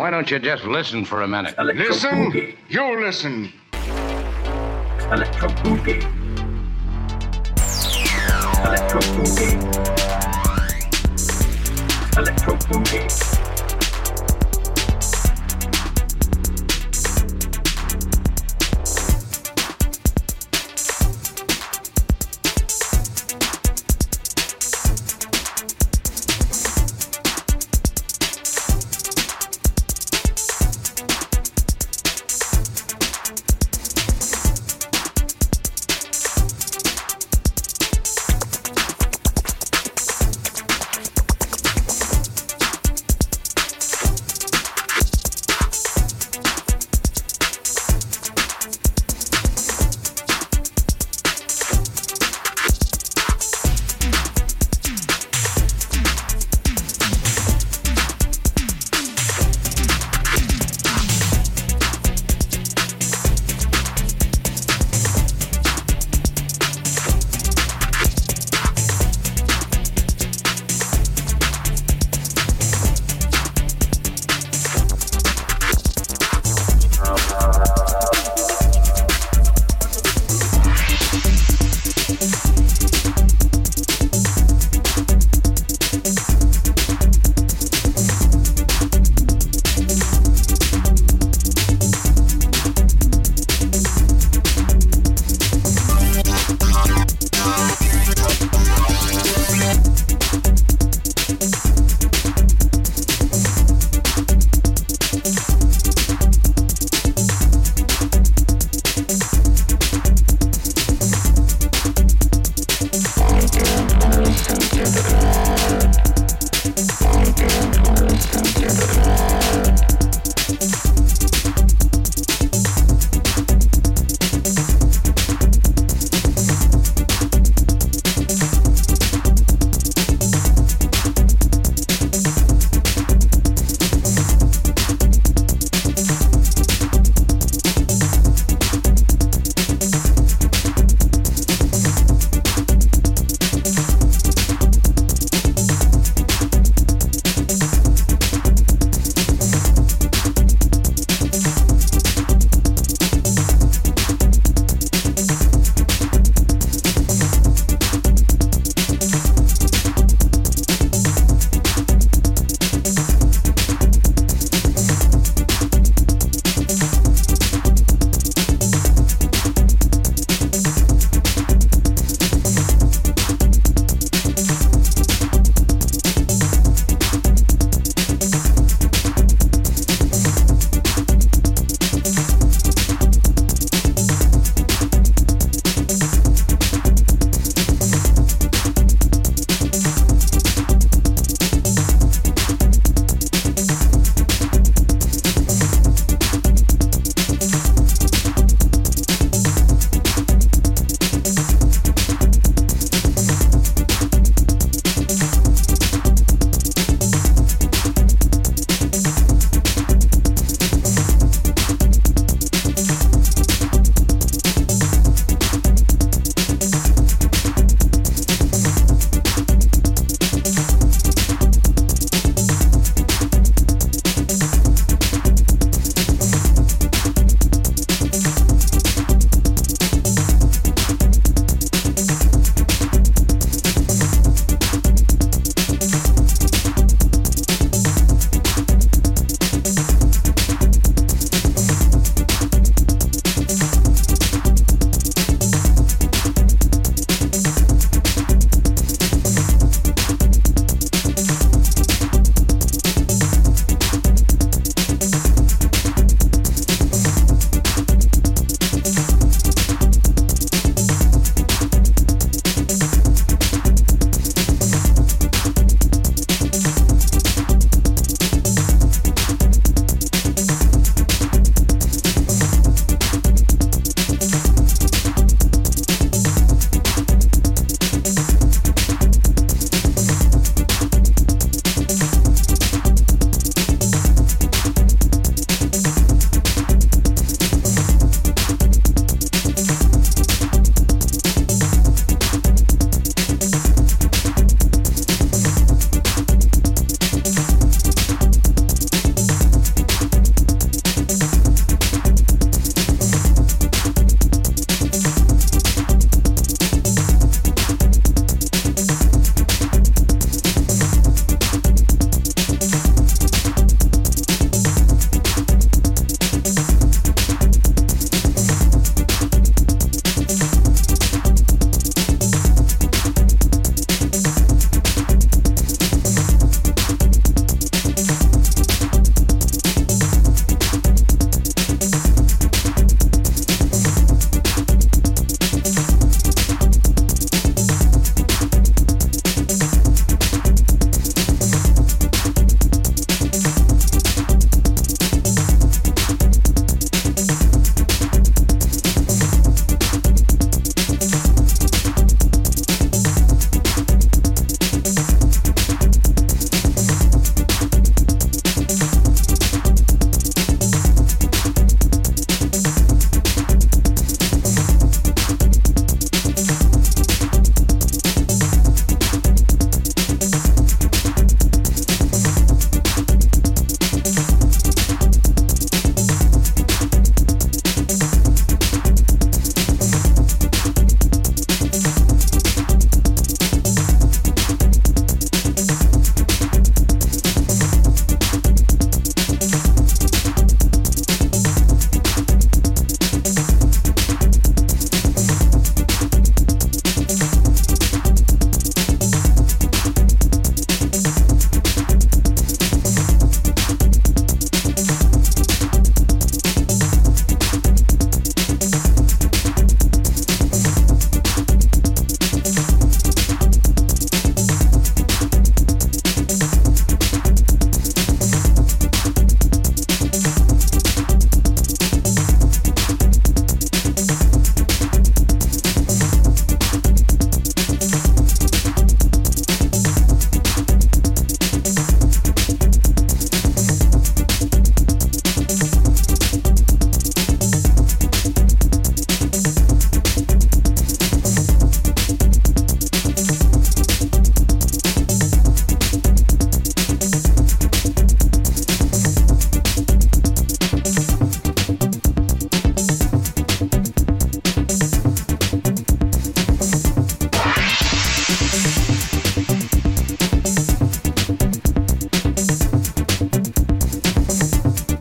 Why don't you just listen for a minute? Electro Listen? Boogie. You listen. Electro Boogie. Electro Boogie. Electro Boogie.